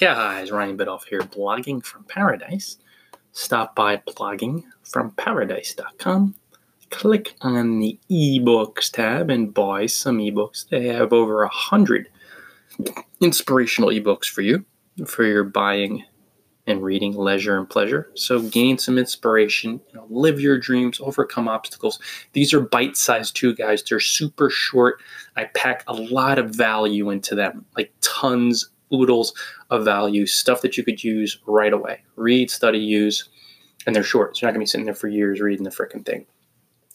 Guys, Ryan Biddulph here, blogging from paradise. Stop by bloggingfromparadise.com. Click on the ebooks tab and buy some ebooks. They have over a hundred inspirational ebooks for you for your buying and reading leisure and pleasure. So gain some inspiration, you know, live your dreams, overcome obstacles. These are bite-sized too, guys. They're super short. I pack a lot of value into them, like tons, oodles of value, stuff that you could use right away. Read, study, use, and they're short. So you're not gonna be sitting there for years reading the freaking thing.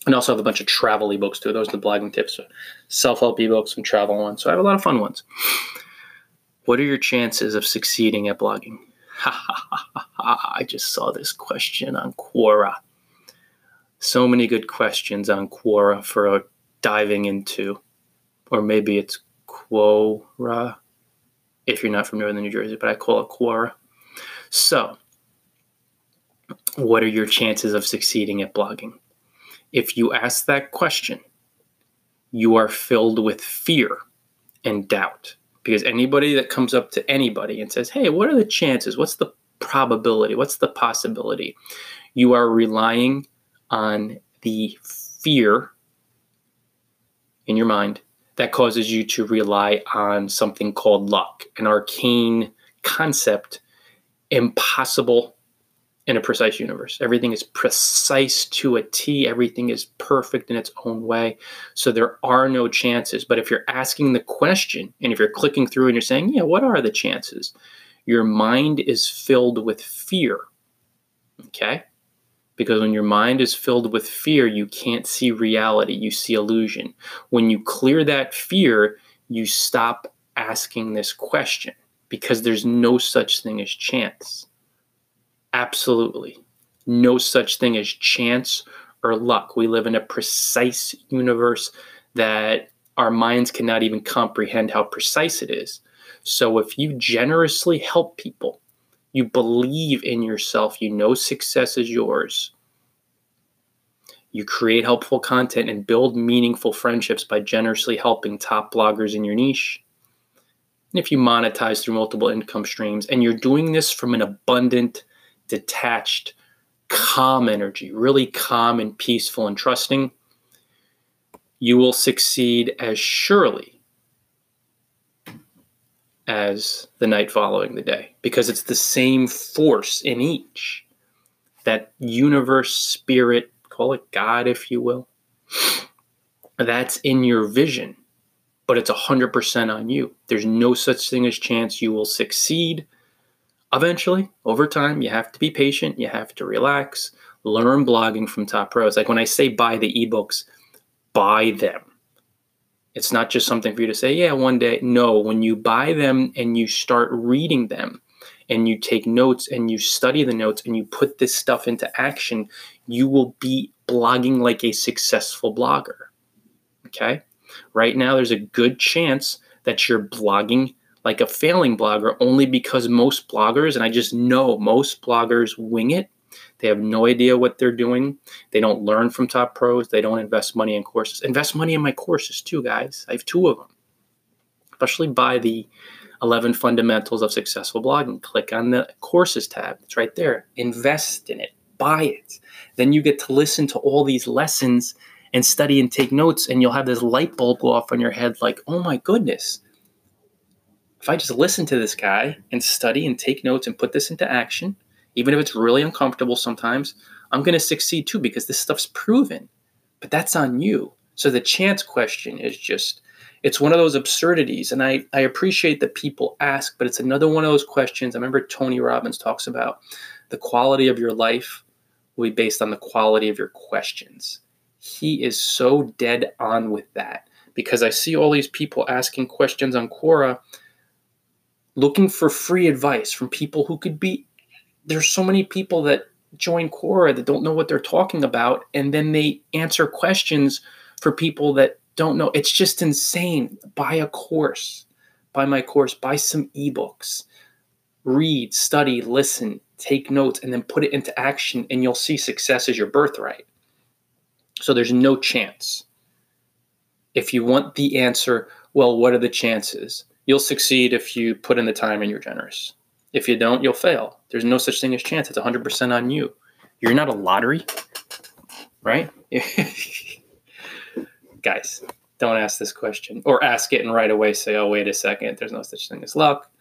And also have a bunch of travel ebooks too. Those are the blogging tips, self-help ebooks and travel ones. So I have a lot of fun ones. What are your chances of succeeding at blogging? I just saw this question on Quora. So many good questions on Quora for diving into, or maybe it's Quora if you're not from Northern New Jersey, but I call it Quora. So, what are your chances of succeeding at blogging? If you ask that question, you are filled with fear and doubt because anybody that comes up to anybody and says, Hey, what are the chances? What's the probability? What's the possibility? You are relying on the fear in your mind that causes you to rely on something called luck, an arcane concept, impossible in a precise universe. Everything is precise to a T. Everything is perfect in its own way. So there are no chances. But if you're asking the question and if you're clicking through and you're saying, yeah, what are the chances? Your mind is filled with fear. Okay? Because when your mind is filled with fear, you can't see reality, you see illusion. When you clear that fear, you stop asking this question because there's no such thing as chance. Absolutely. No such thing as chance or luck. We live in a precise universe that our minds cannot even comprehend how precise it is. So if you generously help people, you believe in yourself, you know success is yours. You create helpful content and build meaningful friendships by generously helping top bloggers in your niche. And if you monetize through multiple income streams and you're doing this from an abundant, detached, calm energy, really calm and peaceful and trusting, you will succeed as surely as the night following the day because it's the same force in each. That universe, spirit, call it God if you will, that's in your vision, but it's 100% on you. There's no such thing as chance you will succeed eventually, over time, you have to be patient, you have to relax, learn blogging from top pros. Like when I say buy the ebooks, buy them. It's not just something for you to say, yeah, one day. No, when you buy them and you start reading them and you take notes and you study the notes and you put this stuff into action, you will be blogging like a successful blogger. Okay? Right now, there's a good chance that you're blogging like a failing blogger only because most bloggers, and I just know most bloggers wing it. They have no idea what they're doing. They don't learn from top pros. They don't invest money in courses. Invest money in my courses too, guys. I have two of them. Especially buy the 11 fundamentals of successful blogging. Click on the courses tab. It's right there. Invest in it. Buy it. Then you get to listen to all these lessons and study and take notes, and you'll have this light bulb go off on your head like, oh my goodness, if I just listen to this guy and study and take notes and put this into action, even if it's really uncomfortable sometimes, I'm going to succeed too because this stuff's proven. But that's on you. So the chance question is just, it's one of those absurdities. And I, I appreciate that people ask, but it's another one of those questions. I remember Tony Robbins talks about the quality of your life will be based on the quality of your questions. He is so dead on with that because I see all these people asking questions on Quora looking for free advice from people who could be there's so many people that join Quora that don't know what they're talking about and then they answer questions for people that don't know. It's just insane. Buy a course. Buy my course. Buy some ebooks. Read study listen take notes and then put it into action and you'll see success as your birthright. So there's no chance. If you want the answer well what are the chances? You'll succeed if you put in the time and you're generous. If you don't, you'll fail. There's no such thing as chance. It's 100% on you. You're not a lottery, right? Guys, don't ask this question or ask it and right away say, oh, wait a second, there's no such thing as luck.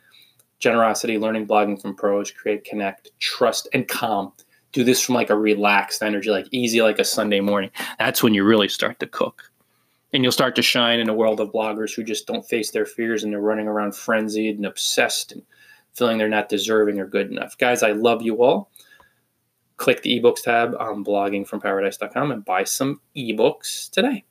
Generosity, learning, blogging from pros, create, connect, trust, and calm. Do this from like a relaxed energy, like easy, like a Sunday morning. That's when you really start to cook. And you'll start to shine in a world of bloggers who just don't face their fears and they're running around frenzied and obsessed and feeling they're not deserving or good enough. Guys, I love you all. Click the ebooks tab on bloggingfromparadise.com and buy some ebooks today.